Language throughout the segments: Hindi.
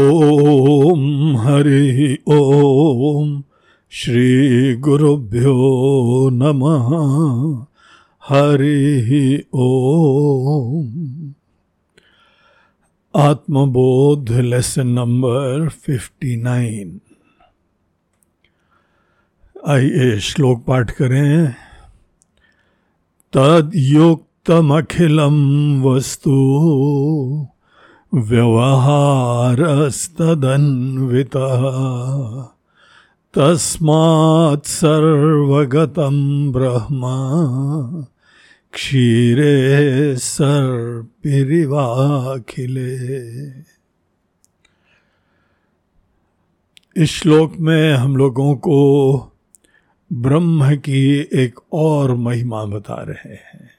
ॐ हरि ॐ श्रीगुरुभ्यो नमः। हरिः ॐ आत्मबोध लेसन नंबर 59 आइए श्लोक पाठ करें। तद्युक्तमखिलं वस्तु। व्यवहारस्तदन्वितः। तस्मात् सर्वगतं ब्रह्म, क्षीरे सर्पिरिवाखिले। इस श्लोक में हम लोगों को ब्रह्म की एक और महिमा बता रहे हैं।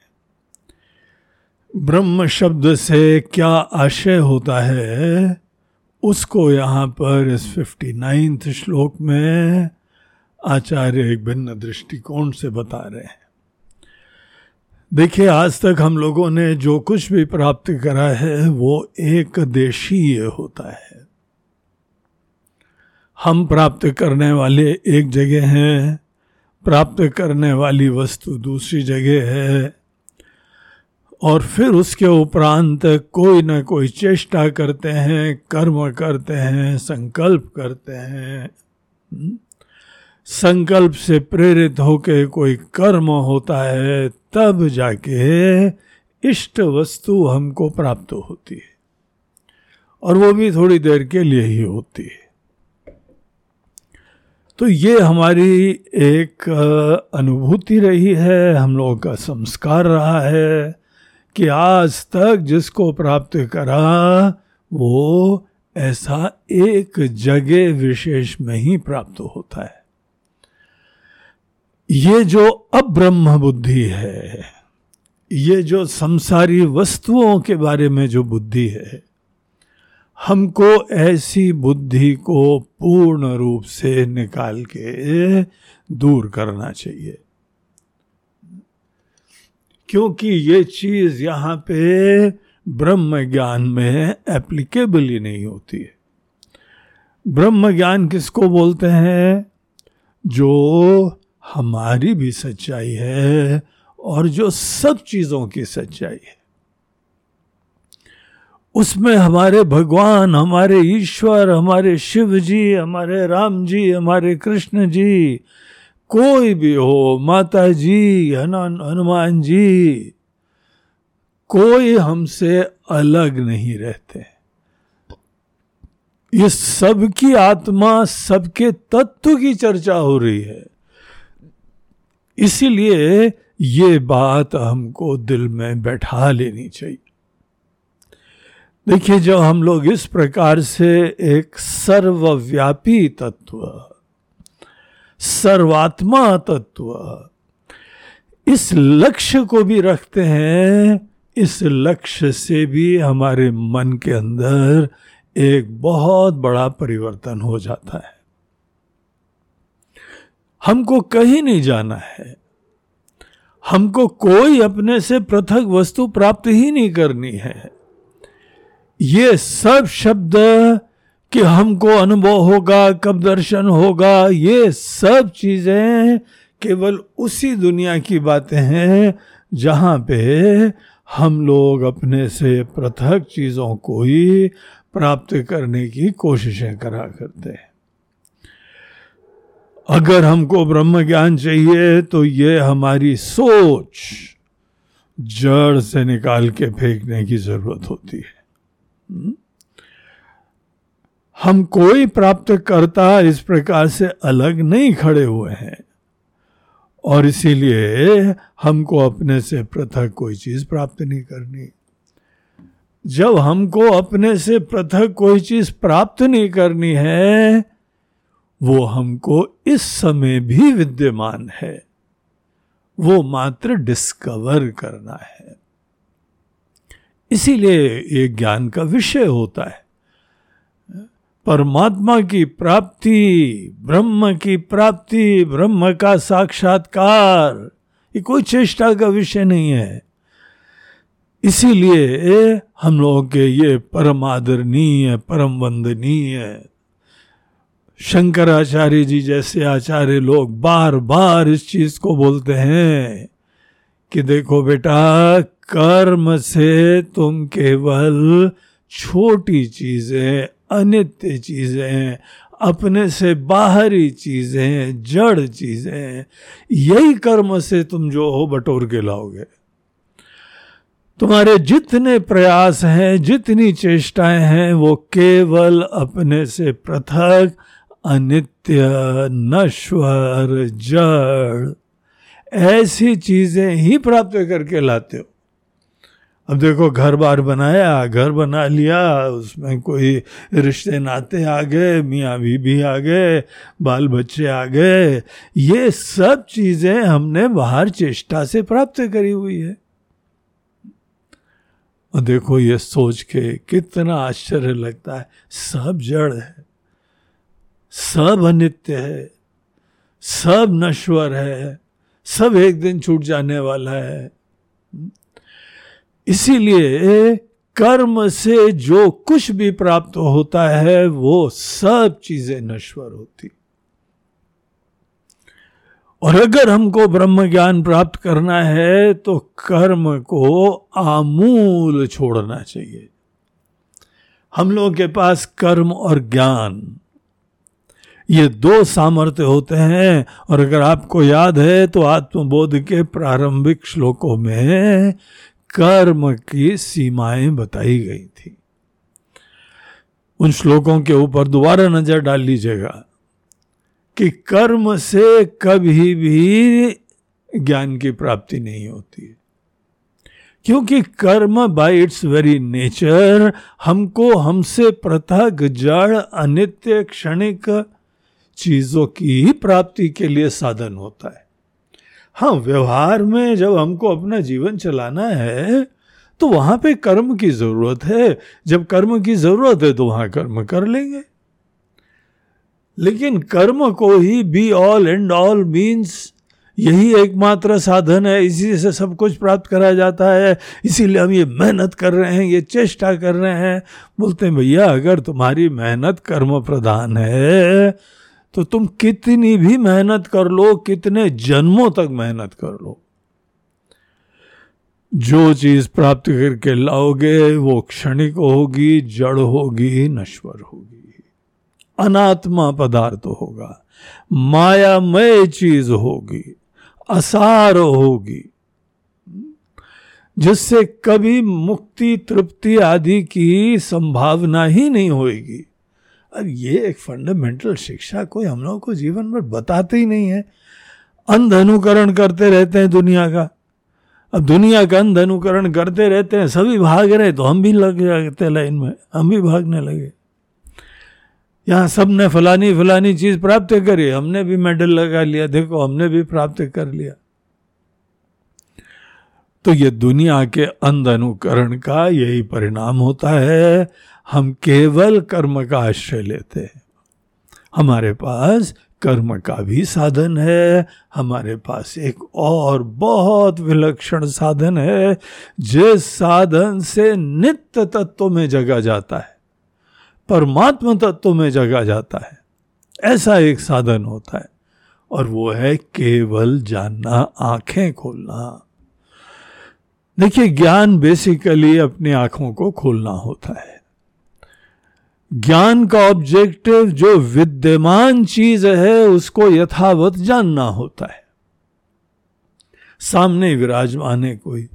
ब्रह्म शब्द से क्या आशय होता है? उसको यहाँ पर इस फिफ्टी नाइन्थ श्लोक में आचार्य एक भिन्न दृष्टिकोण से बता रहे हैं। देखिए, आज तक हम लोगों ने जो कुछ भी प्राप्त करा है, वो एक देशीय होता है। हम प्राप्त करने वाले एक जगह हैं, प्राप्त करने वाली वस्तु दूसरी जगह है। और फिर उसके उपरांत कोई ना कोई चेष्टा करते हैं, कर्म करते हैं, संकल्प करते हैं। हम्म? संकल्प से प्रेरित होके कोई कर्म होता है, तब जाके इष्ट वस्तु हमको प्राप्त होती है। और वो भी थोड़ी देर के लिए ही होती है। तो ये हमारी एक अनुभूति रही है, हम लोगों का संस्कार रहा है। कि आज तक जिसको प्राप्त करा, वो ऐसा एक जगह विशेष में ही प्राप्त होता है। ये जो अब्रह्म बुद्धि है, ये जो संसारी वस्तुओं के बारे में जो बुद्धि है, हमको ऐसी बुद्धि को पूर्ण रूप से निकाल के दूर करना चाहिए। क्योंकि ये चीज़ यहाँ पे ब्रह्म ज्ञान में एप्लीकेबल ही नहीं होती है। ब्रह्म ज्ञान किसको बोलते हैं? जो हमारी भी सच्चाई है और जो सब चीज़ों की सच्चाई है। उसमें हमारे भगवान, हमारे ईश्वर, हमारे शिव जी हमारे राम जी, हमारे कृष्ण जी कोई भी हो माता जी हनुमान जी कोई हमसे अलग नहीं रहते। ये सबकी आत्मा, सबके तत्व की चर्चा हो रही है। इसीलिए ये बात हमको दिल में बैठा लेनी चाहिए। देखिए, जब हम लोग इस प्रकार से एक सर्वव्यापी तत्व सर्वात्मा तत्व। इस लक्ष्य को भी रखते हैं, इस लक्ष्य से भी हमारे मन के अंदर एक बहुत बड़ा परिवर्तन हो जाता है। हमको कहीं नहीं जाना है। हमको कोई अपने से पृथक वस्तु प्राप्त ही नहीं करनी है। ये सब शब्द कि हमको अनुभव होगा कब दर्शन होगा, ये सब चीज़ें केवल उसी दुनिया की बातें हैं जहाँ पे हम लोग अपने से पृथक चीज़ों को ही प्राप्त करने की कोशिशें करा करते हैं अगर हमको ब्रह्म ज्ञान चाहिए तो ये हमारी सोच जड़ से निकाल के फेंकने की ज़रूरत होती है हुँ? हम कोई प्राप्त करता इस प्रकार से अलग नहीं खड़े हुए हैं। और इसीलिए हमको अपने से पृथक कोई चीज़ प्राप्त नहीं करनी। जब हमको अपने से पृथक कोई चीज़ प्राप्त नहीं करनी है, वो हमको इस समय भी विद्यमान है। वो मात्र डिस्कवर करना है। इसीलिए ये ज्ञान का विषय होता है। परमात्मा की प्राप्ति, ब्रह्म की प्राप्ति, ब्रह्म का साक्षात्कार, ये कोई चेष्टा का विषय नहीं है। इसीलिए हम लोगों के ये परम आदरणीय, परम वंदनीय, शंकराचार्य जी जैसे आचार्य लोग बार बार इस चीज़ को बोलते हैं कि देखो बेटा, कर्म से तुम केवल छोटी चीज़ें अनित्य चीज़ें हैं अपने से बाहरी चीज़ें हैं जड़ चीज़ें हैं यही कर्म से तुम जो हो बटोर के लाओगे। तुम्हारे जितने प्रयास हैं, जितनी चेष्टाएँ हैं, वो केवल अपने से पृथक, अनित्य, नश्वर, जड़, ऐसी चीज़ें ही प्राप्त करके लाते हो। अब देखो, घर बार बनाया, घर बना लिया, उसमें कोई रिश्ते नाते आ गए, मियाँ बीबी आ गए, बाल बच्चे आ गए। ये सब चीज़ें हमने बाहर चेष्टा से प्राप्त करी हुई है। और देखो, ये सोच के कितना आश्चर्य लगता है। सब जड़ है, सब अनित्य है, सब नश्वर है, सब एक दिन छूट जाने वाला है। इसीलिए कर्म से जो कुछ भी प्राप्त होता है, वो सब चीज़ें नश्वर होती। और अगर हमको ब्रह्म ज्ञान प्राप्त करना है तो कर्म को आमूल छोड़ना चाहिए। हम लोगों के पास कर्म और ज्ञान, ये दो सामर्थ्य होते हैं। और अगर आपको याद है तो आत्मबोध के प्रारंभिक श्लोकों में कर्म की सीमाएँ बताई गई थी। उन श्लोकों के ऊपर दोबारा नज़र डाल लीजिएगा कि कर्म से कभी भी ज्ञान की प्राप्ति नहीं होती। है क्योंकि कर्म बाय इट्स वेरी नेचर हमको हमसे पृथक, जड़, अनित्य, क्षणिक चीज़ों की ही प्राप्ति के लिए साधन होता है। हाँ व्यवहार में जब हमको अपना जीवन चलाना है तो वहाँ पे कर्म की ज़रूरत है। जब कर्म की ज़रूरत है तो वहाँ कर्म कर लेंगे। लेकिन कर्म को ही be all and all means यही एकमात्र साधन है। इसी से सब कुछ प्राप्त करा जाता है। इसीलिए हम ये मेहनत कर रहे हैं, ये चेष्टा कर रहे हैं। बोलते हैं, भैया, अगर तुम्हारी मेहनत कर्म प्रधान है तो तुम कितनी भी मेहनत कर लो, कितने जन्मों तक मेहनत कर लो। जो चीज़ प्राप्त करके लाओगे, वो क्षणिक होगी, जड़ होगी, नश्वर होगी। अनात्मा पदार्थ होगा, मायामय चीज़ होगी, असार होगी, जिससे कभी मुक्ति, तृप्ति आदि की संभावना ही नहीं होगी अब ये एक फंडामेंटल शिक्षा कोई हम लोगों को जीवन भर बताते ही नहीं है। अंध अनुकरण करते रहते हैं दुनिया का। अब दुनिया का अंध अनुकरण करते रहते हैं, सभी भाग रहे तो हम भी लग जाते लाइन में, हम भी भागने लगे। यहाँ सबने फलानी फलानी चीज़ प्राप्त करी, हमने भी मेडल लगा लिया, देखो हमने भी प्राप्त कर लिया। तो ये दुनिया के अंध अनुकरण का यही परिणाम होता है। हम केवल कर्म का आश्रय लेते हैं। हमारे पास कर्म का भी साधन है। हमारे पास एक और बहुत विलक्षण साधन है, जिस साधन से नित्य तत्व में जगा जाता है, परमात्मा तत्व में जगा जाता है। ऐसा एक साधन होता है और वो है केवल जानना, आँखें खोलना। देखिए, ज्ञान बेसिकली अपनी आँखों को खोलना होता है। ज्ञान का ऑब्जेक्टिव जो विद्यमान चीज़ है, उसको यथावत जानना होता है। सामने विराजमान है कोई।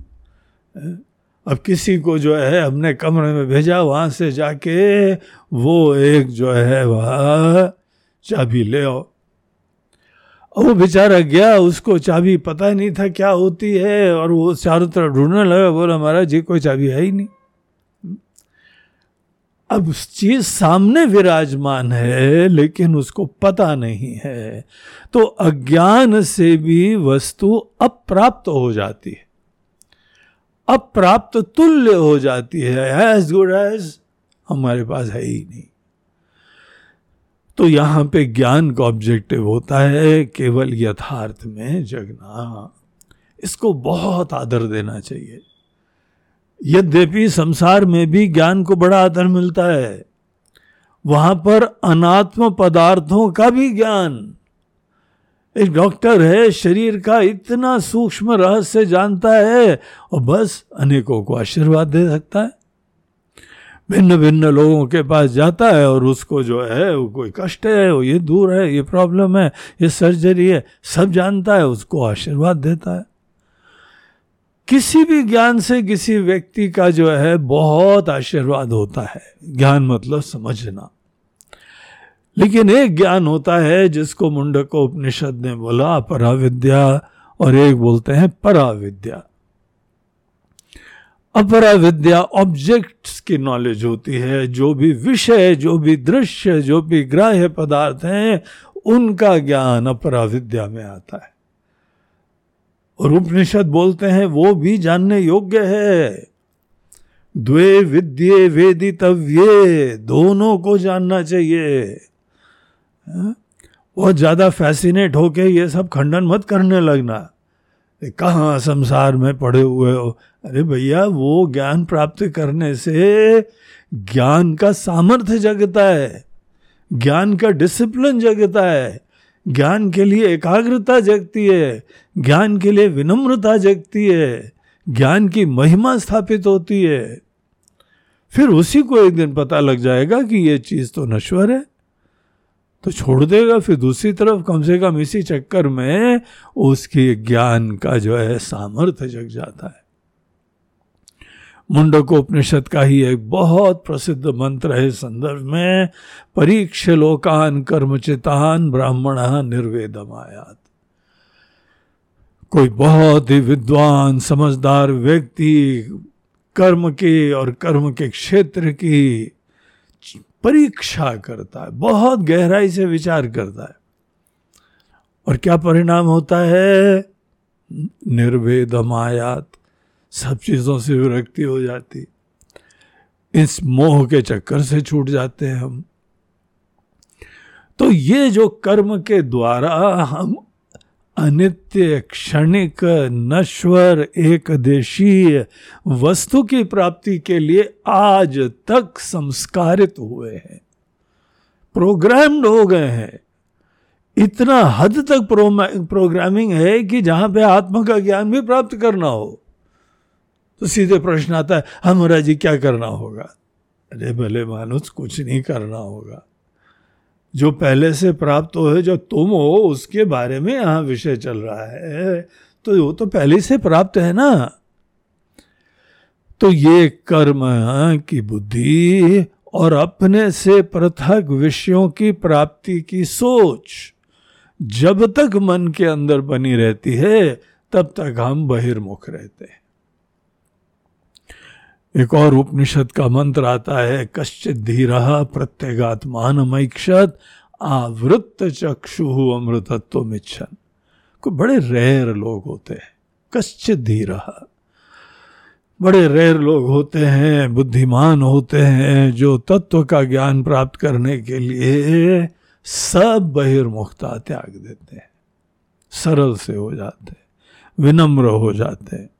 अब किसी को जो है, अपने कमरे में भेजा, वहाँ से जाके वो एक जो है, वह चाबी ले आओ। वो बेचारा गया, उसको चाबी पता ही नहीं था क्या होती है, और वो चारों तरफ़ ढूँढने लगा, बोला, महाराज जी कोई चाबी है ही नहीं। अब उस चीज़ सामने विराजमान है, लेकिन उसको पता नहीं है। तो अज्ञान से भी वस्तु अप्राप्त हो जाती है। अप्राप्त तुल्य हो जाती है। एज गुड एज हमारे पास है ही नहीं। तो यहाँ पे ज्ञान का ऑब्जेक्टिव होता है केवल यथार्थ में जगना। इसको बहुत आदर देना चाहिए। यद्यपि संसार में भी ज्ञान को बड़ा आदर मिलता है, वहाँ पर अनात्म पदार्थों का भी ज्ञान। एक डॉक्टर है, शरीर का इतना सूक्ष्म रहस्य जानता है और बस अनेकों को आशीर्वाद दे सकता है। भिन्न भिन्न लोगों के पास जाता है और उसको जो है, वो कोई कष्ट है, वो ये दूर है, ये प्रॉब्लम है, ये सर्जरी है, सब जानता है, उसको आशीर्वाद देता है। किसी भी ज्ञान से किसी व्यक्ति का जो है, बहुत आशीर्वाद होता है। ज्ञान मतलब समझना। लेकिन एक ज्ञान होता है, जिसको मुंडको उपनिषद ने बोला, पराविद्या, और एक बोलते हैं पराविद्या। अपरा विद्या ऑब्जेक्ट्स की नॉलेज होती है, जो भी विषय, जो भी दृश्य, जो भी ग्राह्य पदार्थ हैं, उनका ज्ञान अपरा विद्या में आता है। और उपनिषद बोलते हैं, वो भी जानने योग्य है। द्वे विद्ये वेदितव्ये, दोनों को जानना चाहिए? बहुत ज़्यादा फैसिनेट होके ये सब खंडन मत करने लगना। कहाँ संसार में पड़े हुए हो? अरे भैया, वो ज्ञान प्राप्त करने से ज्ञान का सामर्थ्य जगता है, ज्ञान का डिसिप्लिन जगता है, ज्ञान के लिए एकाग्रता जगती है, ज्ञान के लिए विनम्रता जगती है, ज्ञान की महिमा स्थापित होती है। फिर उसी को एक दिन पता लग जाएगा कि ये चीज़ तो नश्वर है। तो छोड़ देगा, फिर दूसरी तरफ़ कम से कम इसी चक्कर में उसकी ज्ञान का जो है सामर्थ्य जग जाता है। मुंडकोपनिषद का ही एक बहुत प्रसिद्ध मंत्र है संदर्भ में, परीक्ष लोकान कर्मचितान ब्राह्मण निर्वेदमायात। कोई बहुत ही विद्वान, समझदार व्यक्ति कर्म के और कर्म के क्षेत्र की परीक्षा करता है, बहुत गहराई से विचार करता है। और क्या परिणाम होता है? निर्वेद मायात सब चीज़ों से विरक्ति हो जाती। इस मोह के चक्कर से छूट जाते हैं हम। तो ये जो कर्म के द्वारा हम अनित्य, क्षणिक, नश्वर एक देशीय वस्तु की प्राप्ति के लिए आज तक संस्कारित हुए हैं। प्रोग्राम्ड हो गए हैं। इतना हद तक प्रोग्रामिंग है कि जहाँ पे आत्मा का ज्ञान भी प्राप्त करना हो। तो सीधे प्रश्न आता है हमारा जी, क्या करना होगा? अरे भले मानुस कुछ नहीं करना होगा। जो पहले से प्राप्त हो है जो तुम हो, उसके बारे में यहाँ विषय चल रहा है। तो वो तो पहले से प्राप्त है ना। तो ये कर्म की बुद्धि और अपने से पृथक विषयों की प्राप्ति की सोच जब तक मन के अंदर बनी रहती है, तब तक हम बहिर्मुख रहते हैं। एक और उपनिषद का मंत्र आता है, कश्चित धीरा प्रत्यगात्मान मैक्षत आवृत्त चक्षु अमृतत्व मिच्छन को बड़े रेर लोग होते हैं, कश्चित धीरा। बड़े रेर लोग होते हैं, बुद्धिमान होते हैं, जो तत्व का ज्ञान प्राप्त करने के लिए सब बहिर्मुखता त्याग देते हैं। सरल से हो जाते हैं, विनम्र हो जाते हैं।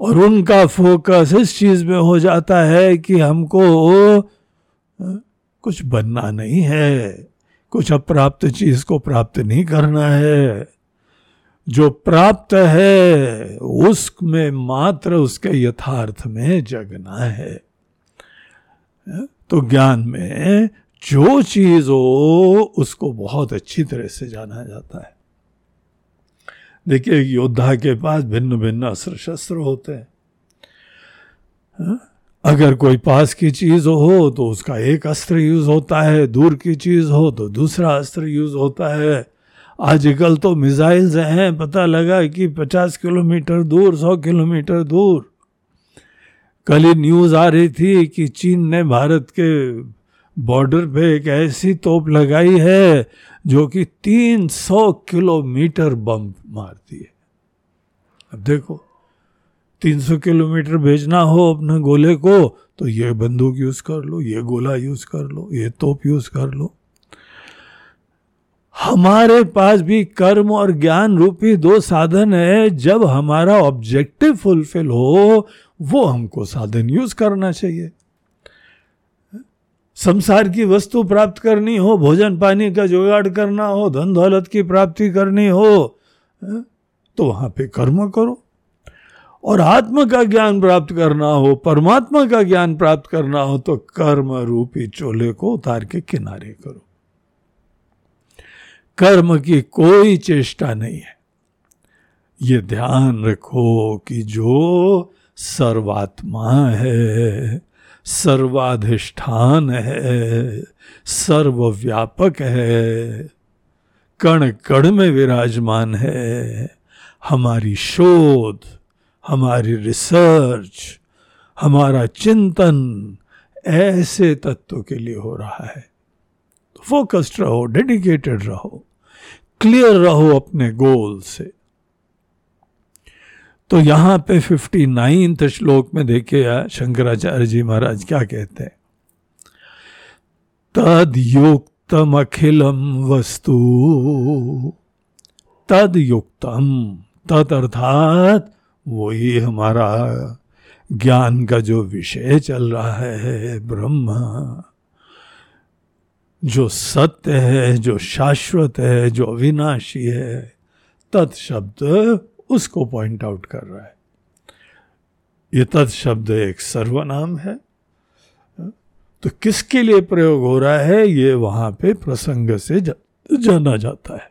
और उनका फोकस इस चीज़ में हो जाता है कि हमको, कुछ बनना नहीं है, कुछ अप्राप्त चीज़ को प्राप्त नहीं करना है। जो प्राप्त है, उसमें मात्र उसके यथार्थ में जगना है। तो ज्ञान में जो चीज़ हो, उसको बहुत अच्छी तरह से जाना जाता है। देखिए, योद्धा के पास भिन्न भिन्न अस्त्र शस्त्र होते हैं। हाँ? अगर कोई पास की चीज़ हो तो उसका एक अस्त्र यूज़ होता है, दूर की चीज़ हो तो दूसरा अस्त्र यूज़ होता है। आजकल तो मिसाइल्स हैं, पता लगा कि 50 किलोमीटर दूर 100 किलोमीटर दूर। कल ही न्यूज़ आ रही थी कि चीन ने भारत के बॉर्डर पे एक ऐसी तोप लगाई है जो कि 300 किलोमीटर बम मारती है। अब देखो 300 किलोमीटर भेजना हो अपने गोले को तो ये बंदूक यूज़ कर लो, ये गोला यूज़ कर लो, ये तोप यूज़ कर लो। हमारे पास भी कर्म और ज्ञान रूपी दो साधन है। जब हमारा ऑब्जेक्टिव फुलफिल हो, वो हमको साधन यूज़ करना चाहिए। संसार की वस्तु प्राप्त करनी हो, भोजन पानी का जुगाड़ करना हो धन दौलत की प्राप्ति करनी हो तो वहाँ पे कर्म करो। और आत्मा का ज्ञान प्राप्त करना हो, परमात्मा का ज्ञान प्राप्त करना हो तो कर्म रूपी चोले को उतार के किनारे करो। कर्म की कोई चेष्टा नहीं है। ये ध्यान रखो कि जो सर्वात्मा है सर्वाधिष्ठान है, सर्वव्यापक है, कण कण में विराजमान है। हमारी शोध, हमारी रिसर्च, हमारा चिंतन ऐसे तत्व के लिए हो रहा है। फोकस्ड रहो, डेडिकेटेड रहो, क्लियर रहो अपने गोल से। तो यहाँ पे फिफ्टी नाइन्थ श्लोक में देखिए शंकराचार्य जी महाराज क्या कहते हैं। तद युक्तम अखिलम वस्तु तद युक्तम तद अर्थात वही हमारा ज्ञान का जो विषय चल रहा है, ब्रह्म। जो सत्य है, जो शाश्वत है, जो अविनाशी है, तत्शब्द उसको पॉइंट आउट कर रहा है। ये तत्शब्द एक सर्वनाम है। तो किसके लिए प्रयोग हो रहा है? ये वहाँ पे प्रसंग से जाना जाता है।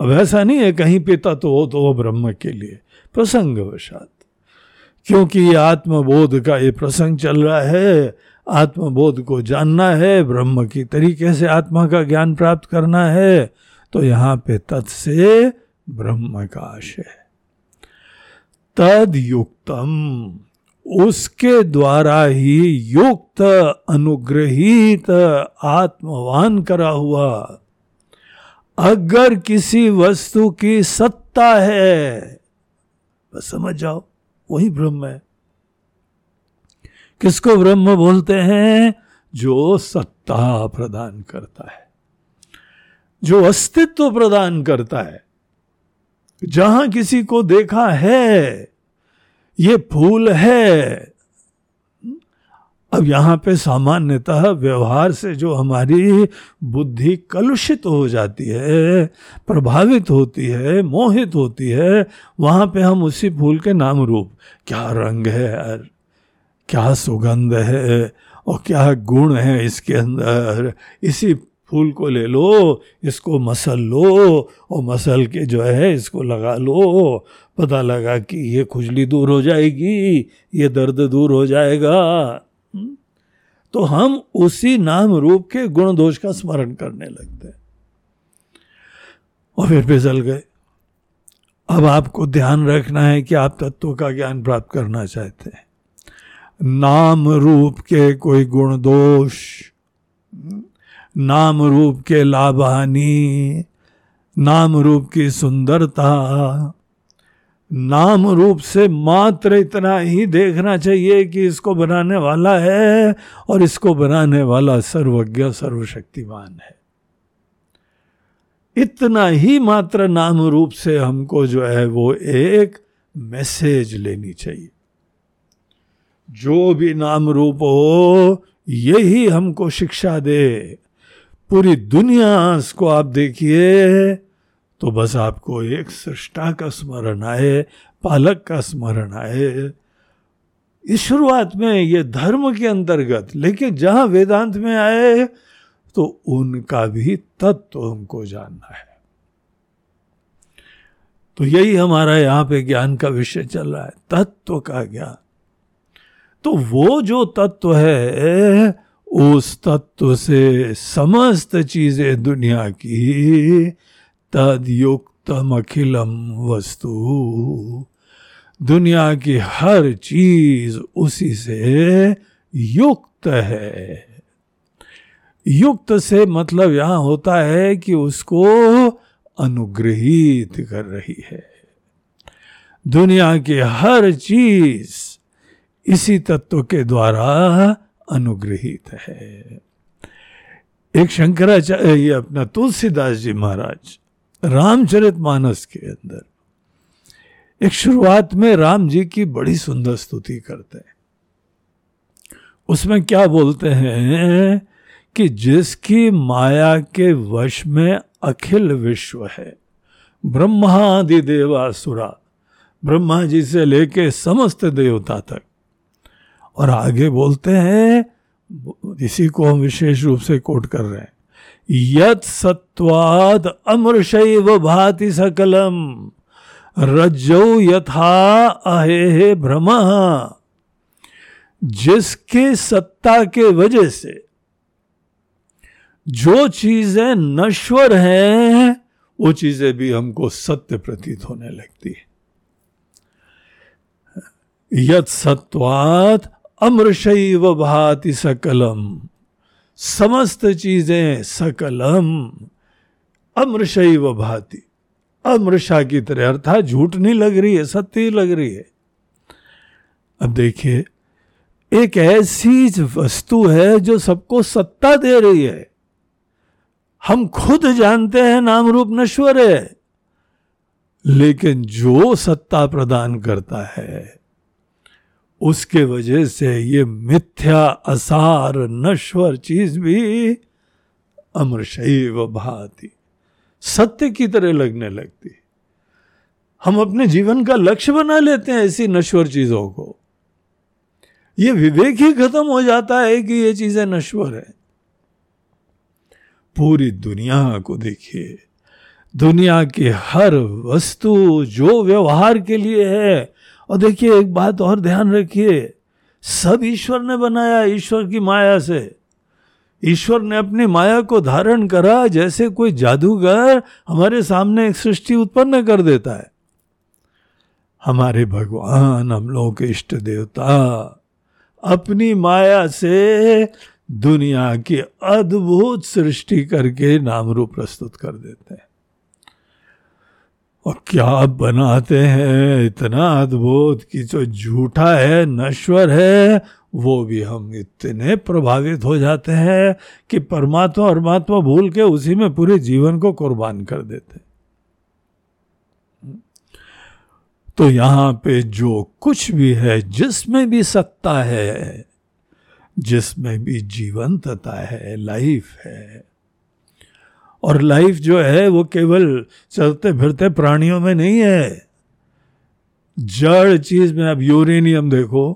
अब ऐसा नहीं है कहीं पे तत्व हो तो वो ब्रह्म के लिए प्रसंगवशात। क्योंकि ये आत्मबोध का ये प्रसंग चल रहा है, आत्मबोध को जानना है, ब्रह्म की तरीके से आत्मा का ज्ञान प्राप्त करना है तो यहाँ पे तत् से ब्रह्म का आशय तद युक्तम उसके द्वारा ही युक्त, अनुग्रहित, आत्मवान करा हुआ। अगर किसी वस्तु की सत्ता है, बस समझ जाओ, वही ब्रह्म है। किसको ब्रह्म बोलते हैं? जो सत्ता प्रदान करता है। जो अस्तित्व प्रदान करता है। जहाँ किसी को देखा है, ये फूल है। अब यहाँ पे सामान्यतः व्यवहार से जो हमारी बुद्धि कलुषित हो जाती है, प्रभावित होती है, मोहित होती है, वहाँ पे हम उसी फूल के नाम रूप, क्या रंग है यार क्या सुगंध है और क्या गुण है इसके अंदर, इसी फूल को ले लो, इसको मसल लो और मसल के जो है इसको लगा लो। पता लगा कि ये खुजली दूर हो जाएगी, ये दर्द दूर हो जाएगा। तो हम उसी नाम रूप के गुण दोष का स्मरण करने लगते हैं। और फिर फिसल गए। अब आपको ध्यान रखना है कि आप तत्व का ज्ञान प्राप्त करना चाहते हैं। नाम रूप के कोई गुण दोष नाम रूप के लाभ हानि नाम रूप की सुंदरता। नाम रूप से मात्र इतना ही देखना चाहिए कि इसको बनाने वाला है और इसको बनाने वाला सर्वज्ञ, सर्वशक्तिमान है। इतना ही मात्र नाम रूप से हमको जो है वो एक मैसेज लेनी चाहिए। जो भी नाम रूप हो, यही हमको शिक्षा दे। पूरी दुनिया को आप देखिए तो बस आपको एक सृष्टा का स्मरण आए, पालक का स्मरण आए। इस शुरुआत में ये धर्म के अंतर्गत, लेकिन जहाँ वेदांत में आए तो उनका भी तत्व हमको जानना है। तो यही हमारा यहाँ पे ज्ञान का विषय चल रहा है, तत्व का ज्ञान। तो वो जो तत्व है उस तत्व से समस्त चीज़ें दुनिया की तदयुक्तम अखिलम वस्तु। दुनिया की हर चीज़ उसी से युक्त है। युक्त से मतलब यहाँ होता है कि उसको अनुग्रहित कर रही है। दुनिया की हर चीज़ इसी तत्व के द्वारा अनुग्रहित है। एक शंकराचार्य ये अपना तुलसीदास जी महाराज, रामचरित मानस के अंदर, एक शुरुआत में राम जी की बड़ी सुंदर स्तुति करते हैं। उसमें क्या बोलते हैं कि जिसकी माया के वश में अखिल विश्व है, ब्रह्मादि देवासुरा, ब्रह्मा जी से लेके समस्त देवता तक। और आगे बोलते हैं, इसी को हम विशेष रूप से कोट कर रहे हैं। यत सत्वाद अमृशैव भाति सकलम रज्जो यथा अहे भ्रम। जिसके सत्ता के वजह से जो चीज़ें नश्वर हैं, वो चीज़ें भी हमको सत्य प्रतीत होने लगती है। यत सत्वात अमृशैव भाति सकलम। समस्त चीज़ें सकलम। अमृशैव भाति। अमृषा की तरह, अर्थात झूठ नहीं लग रही है, सत्य ही लग रही है। अब देखिए, एक ऐसी वस्तु है जो सबको सत्ता दे रही है। हम खुद जानते हैं नाम रूप नश्वर है, लेकिन जो सत्ता प्रदान करता है उसके वजह से ये मिथ्या, असार, नश्वर चीज़ भी अमरशैव भाती। सत्य की तरह लगने लगती। हम अपने जीवन का लक्ष्य बना लेते हैं ऐसी नश्वर चीज़ों को। ये विवेक ही खत्म हो जाता है कि ये चीज़ें नश्वर है। पूरी दुनिया को देखिए। दुनिया की हर वस्तु जो व्यवहार के लिए है और देखिए, एक बात और ध्यान रखिए, सब ईश्वर ने बनाया ईश्वर की माया से। ईश्वर ने अपनी माया को धारण करा, जैसे कोई जादूगर हमारे सामने एक सृष्टि उत्पन्न कर देता है। हमारे भगवान, हम लोगों के इष्ट देवता, अपनी माया से दुनिया की अद्भुत सृष्टि करके नाम रूप प्रस्तुत कर देते हैं। और क्या बनाते हैं? इतना अद्भुत कि जो झूठा है, नश्वर है, वो भी हम इतने प्रभावित हो जाते हैं कि परमात्मा परमात्मा भूल के उसी में पूरे जीवन को कुर्बान कर देते तो यहाँ पे जो कुछ भी है, जिसमें भी सत्ता है, जिसमें भी जीवंतता है, लाइफ है और लाइफ जो है, वो केवल चलते फिरते प्राणियों में नहीं है। जड़ चीज़ में अब यूरेनियम देखो,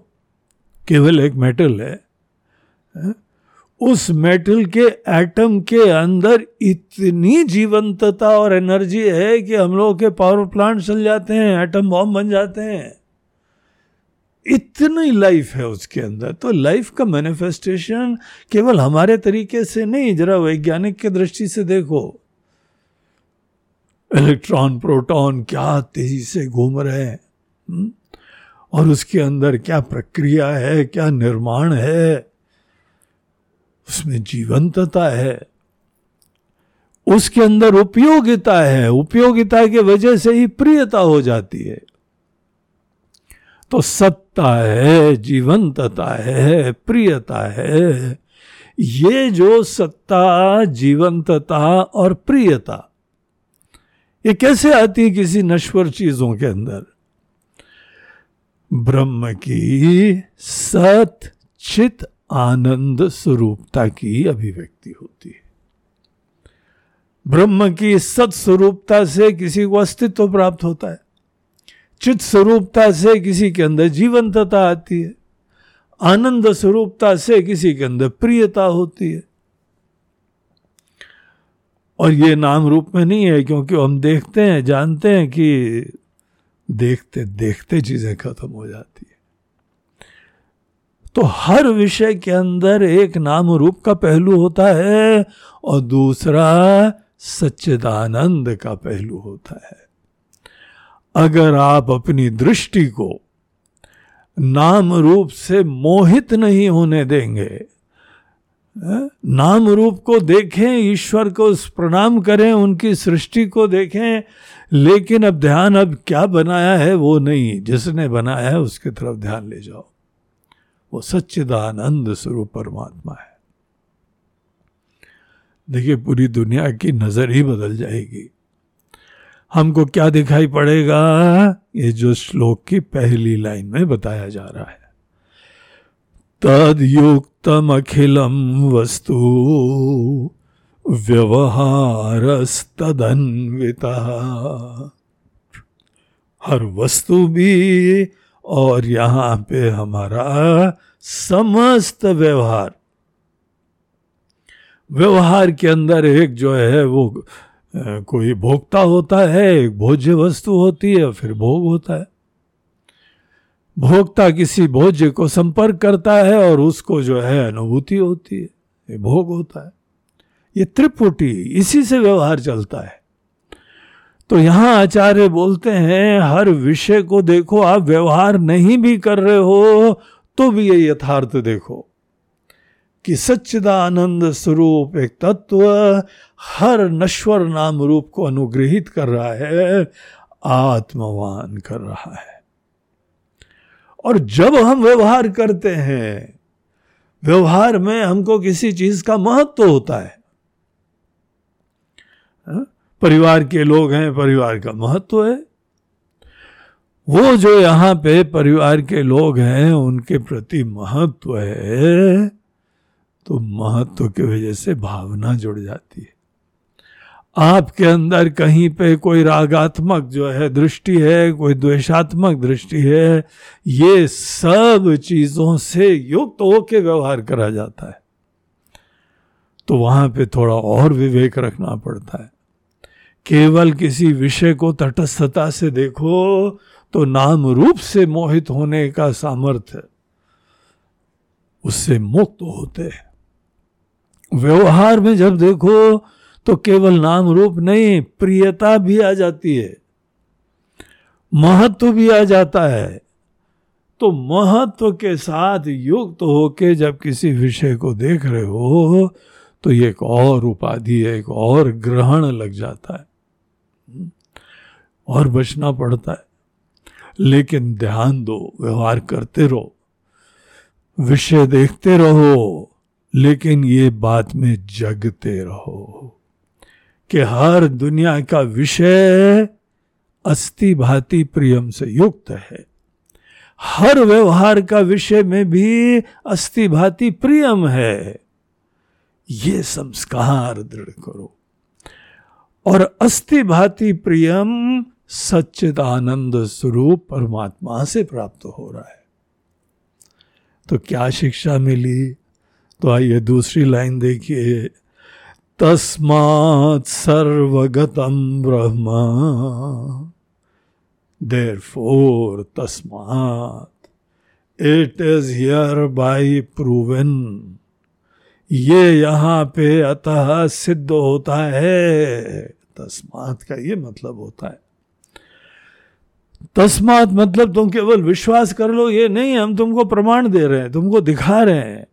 केवल एक मेटल है उस मेटल के एटम के अंदर इतनी जीवंतता और एनर्जी है कि हम लोग के पावर प्लांट चल जाते हैं एटम बॉम्ब बन जाते हैं। इतनी लाइफ है उसके अंदर। तो लाइफ का मैनिफेस्टेशन केवल हमारे तरीके से नहीं, जरा वैज्ञानिक के दृष्टि से देखो। इलेक्ट्रॉन प्रोटॉन क्या तेज़ी से घूम रहे हैं हम्म? और उसके अंदर क्या प्रक्रिया है, क्या निर्माण है, उसमें जीवंतता है, उसके अंदर उपयोगिता है। उपयोगिता की वजह से ही प्रियता हो जाती है। तो सत्ता है, जीवंतता है, प्रियता है। ये जो सत्ता, जीवंतता और प्रियता, ये कैसे आती है किसी नश्वर चीज़ों के अंदर? ब्रह्म की सत, चित, आनंद स्वरूपता की अभिव्यक्ति होती है। ब्रह्म की सत स्वरूपता से किसी को अस्तित्व प्राप्त होता है। चित स्वरूपता से किसी के अंदर जीवंतता आती है। आनंद स्वरूपता से किसी के अंदर प्रियता होती है। और ये नाम रूप में नहीं है, क्योंकि हम देखते हैं, जानते हैं कि देखते देखते चीज़ें खत्म हो जाती है। तो हर विषय के अंदर एक नाम रूप का पहलू होता है और दूसरा सच्चिदानंद का पहलू होता है। अगर आप अपनी दृष्टि को नाम रूप से मोहित नहीं होने देंगे नाम रूप को देखें, ईश्वर को प्रणाम करें, उनकी सृष्टि को देखें, लेकिन अब ध्यान अब क्या बनाया है वो नहीं, जिसने बनाया है उसकी तरफ़ ध्यान ले जाओ। वो सच्चिदानंद स्वरूप परमात्मा है। देखिए, पूरी दुनिया की नज़र ही बदल जाएगी। हमको क्या दिखाई पड़ेगा? ये जो श्लोक की पहली लाइन में बताया जा रहा है। तद युक्तम अखिलम वस्तु व्यवहारस्तदन्विता। हर वस्तु भी और यहाँ पे हमारा समस्त व्यवहार। व्यवहार के अंदर एक जो है वो कोई भोक्ता होता है, एक भोज्य वस्तु होती है, फिर भोग होता है। भोक्ता किसी भोज्य को संपर्क करता है और उसको जो है अनुभूति होती है, ये भोग होता है। ये त्रिपुटी, इसी से व्यवहार चलता है। तो यहाँ आचार्य बोलते हैं, हर विषय को देखो, आप व्यवहार नहीं भी कर रहे हो तो भी ये यथार्थ देखो। कि सच्चिदानंद स्वरूप एक तत्व हर नश्वर नाम रूप को अनुग्रहित कर रहा है, आत्मवान कर रहा है। और जब हम व्यवहार करते हैं, व्यवहार में हमको किसी चीज़ का महत्व तो होता है। हाँ? परिवार के लोग हैं, परिवार का महत्व तो है। वो जो यहाँ पे परिवार के लोग हैं, उनके प्रति महत्व है। तो महत्व की वजह से भावना जुड़ जाती है। आपके अंदर कहीं पे कोई रागात्मक जो है दृष्टि है, कोई द्वेषात्मक दृष्टि है, ये सब चीज़ों से युक्त होकर व्यवहार करा जाता है। तो वहाँ पे थोड़ा और विवेक रखना पड़ता है। केवल किसी विषय को तटस्थता से देखो तो नाम रूप से मोहित होने का सामर्थ्य उससे मुक्त होते हैं। व्यवहार में जब देखो तो केवल नाम रूप नहीं, प्रियता भी आ जाती है। महत्व भी आ जाता है। तो महत्व के साथ युक्त तो होके जब किसी विषय को देख रहे हो तो ये एक और उपाधि है एक और ग्रहण लग जाता है। और बचना पड़ता है। लेकिन ध्यान दो, व्यवहार करते रहो। विषय देखते रहो। लेकिन ये बात में जगते रहो कि हर दुनिया का विषय अस्थि भांति प्रियम से युक्त है। हर व्यवहार का विषय में भी अस्थि भांति प्रियम है। ये संस्कार दृढ़ करो। और अस्थि भांति प्रियम सच्चिद आनंद स्वरूप परमात्मा से प्राप्त हो रहा है। तो क्या शिक्षा मिली? तो आइए दूसरी लाइन देखिए। तस्मात् सर्वगतम ब्रह्म। देर फोर तस्मात्। It is hereby proven ये यहाँ पे अतः सिद्ध होता है। तस्मात का ये मतलब होता है। तस्मात मतलब तुम केवल विश्वास कर लो, ये नहीं, हम तुमको प्रमाण दे रहे हैं, तुमको दिखा रहे हैं।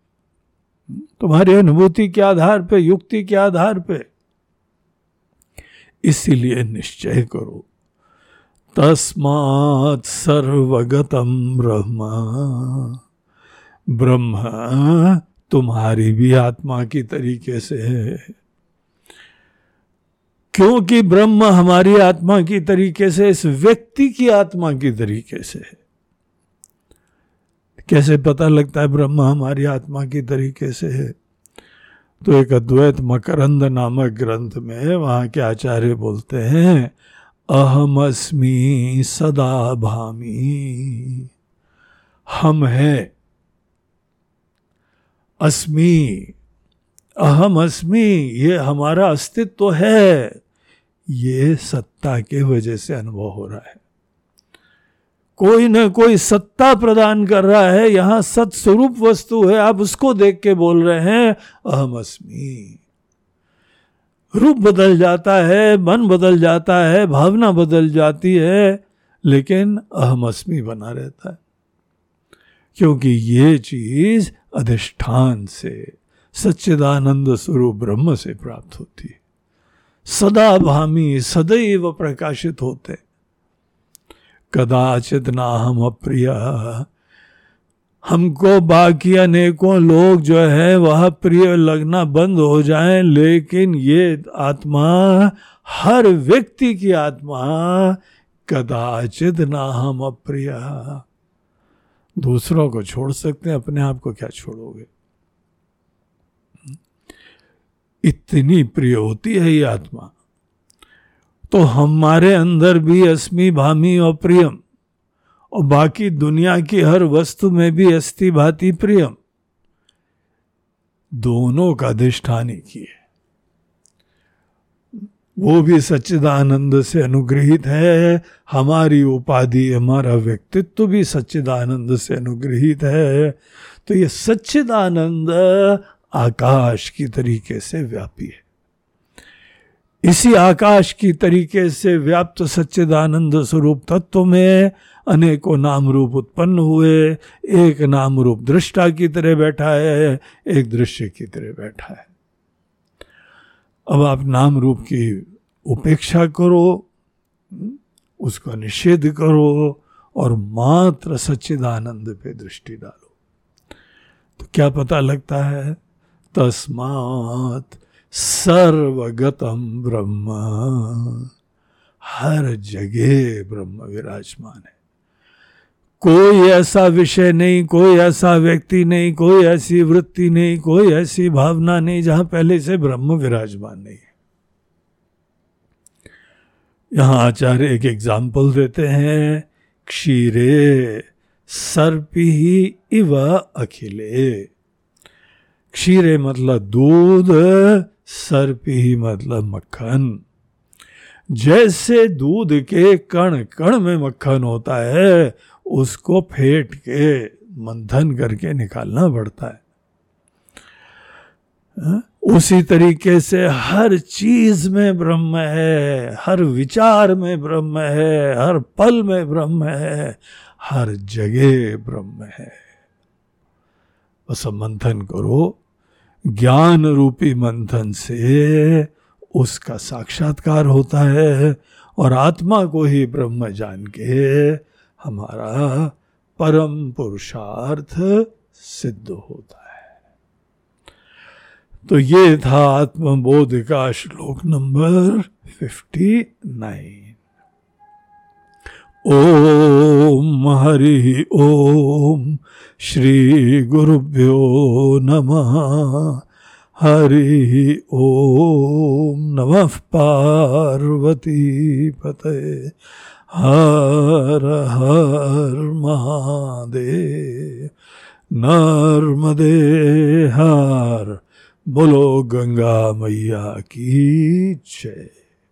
तुम्हारी अनुभूति के आधार पे, युक्ति के आधार पे। इसीलिए निश्चय करो, तस्मात् सर्वगतम ब्रह्म। ब्रह्म तुम्हारी भी आत्मा की तरीके से है। क्योंकि ब्रह्म हमारी आत्मा की तरीके से, इस व्यक्ति की आत्मा की तरीके से है। कैसे पता लगता है ब्रह्म हमारी आत्मा की तरीके से है? तो एक अद्वैत मकरंद नामक ग्रंथ में वहाँ के आचार्य बोलते हैं अहम अस्मी सदा भामी। हम है। अस्मी। अहम अस्मी ये हमारा अस्तित्व है। ये सत्ता के वजह से अनुभव हो रहा है। कोई ना कोई सत्ता प्रदान कर रहा है, यहाँ सत्स्वरूप वस्तु है, आप उसको देख के बोल रहे हैं, अहम अस्मी। रूप बदल जाता है, मन बदल जाता है, भावना बदल जाती है, लेकिन अहम अस्मी बना रहता है। क्योंकि ये चीज़ अधिष्ठान से, सच्चिदानंद स्वरूप ब्रह्म से प्राप्त होती है। सदा भामी सदैव प्रकाशित होते कदाचित ना हम अप्रिय। हमको बाकी अनेकों लोग जो है, वह प्रिय लगना बंद हो जाएँ, लेकिन ये आत्मा, हर व्यक्ति की आत्मा, कदाचित ना हम अप्रिय। दूसरों को छोड़ सकते हैं, अपने आप को क्या छोड़ोगे? इतनी प्रिय होती है ये आत्मा। तो हमारे अंदर भी अस्मि भामी और प्रियम, और बाकी दुनिया की हर वस्तु में भी अस्थि भाति प्रियम। दोनों का अधिष्ठान ही की है वो भी सच्चिदानंद से अनुग्रहित है, हमारी उपाधि, हमारा व्यक्तित्व भी सच्चिदानंद से अनुग्रहित है। तो ये सच्चिदानंद आकाश की तरीके से व्यापी है। इसी आकाश की तरीके से व्याप्त सच्चिदानंद स्वरूप तत्व में अनेकों नाम रूप उत्पन्न हुए। एक नाम रूप दृष्टा की तरह बैठा है, एक दृश्य की तरह बैठा है। अब आप नाम रूप की उपेक्षा करो, उसका निषेध करो और मात्र सच्चिदानंद पे दृष्टि डालो। तो क्या पता लगता है, तस्मात सर्वगतम ब्रह्म। हर जगह ब्रह्म विराजमान है। कोई ऐसा विषय नहीं, कोई ऐसा व्यक्ति नहीं, कोई ऐसी वृत्ति नहीं, कोई ऐसी भावना नहीं जहाँ पहले से ब्रह्म विराजमान नहीं है। यहाँ आचार्य एक एग्ज़ाम्पल देते हैं, क्षीरे सर्पी इव अखिले। क्षीरे मतलब दूध सर्पी मतलब मक्खन। जैसे दूध के कण कण में मक्खन होता है, उसको फेंट के मंथन करके निकालना पड़ता है। हा? उसी तरीके से हर चीज़ में ब्रह्म है, हर विचार में ब्रह्म है, हर पल में ब्रह्म है, हर जगह ब्रह्म है। बस मंथन करो। ज्ञान रूपी मंथन से उसका साक्षात्कार होता है और आत्मा को ही ब्रह्म जान के हमारा परम पुरुषार्थ सिद्ध होता है। तो ये था आत्मबोध का श्लोक नंबर फिफ्टी नाइन। ओम हरि ओम श्री गुरुभ्यो नमः। हरि ओम नमः पार्वती पते। हर हर महादेव। नर्मदे हर। बोलो गंगा मैया की जय।